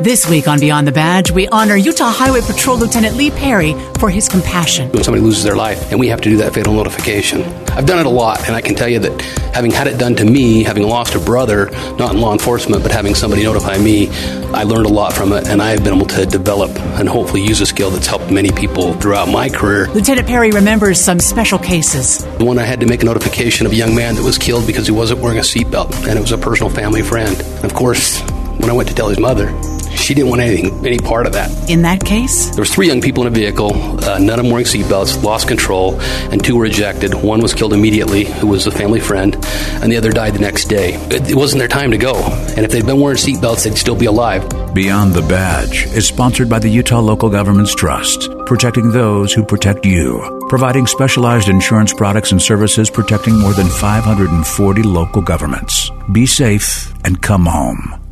This week on Beyond the Badge, we honor Utah Highway Patrol Lieutenant Lee Perry for his compassion. When somebody loses their life and we have to do that fatal notification. I've done it a lot, and I can tell you that having had it done to me, having lost a brother, not in law enforcement, but having somebody notify me, I learned a lot from it, and I've been able to develop and hopefully use a skill that's helped many people throughout my career. Lieutenant Perry remembers some special cases. One I had to make a notification of a young man that was killed because he wasn't wearing a seatbelt, and it was a personal family friend. Of course, when I went to tell his mother, she didn't want anything, any part of that. In that case, There was three young people in a vehicle, uh, none of them wearing seatbelts, lost control, and two were ejected. One was killed immediately, who was a family friend, and the other died the next day. It, it wasn't their time to go, and if they'd been wearing seatbelts, they'd still be alive. Beyond the Badge is sponsored by the Utah Local Governments Trust, protecting those who protect you, providing specialized insurance products and services protecting more than 540 local governments. Be safe and come home.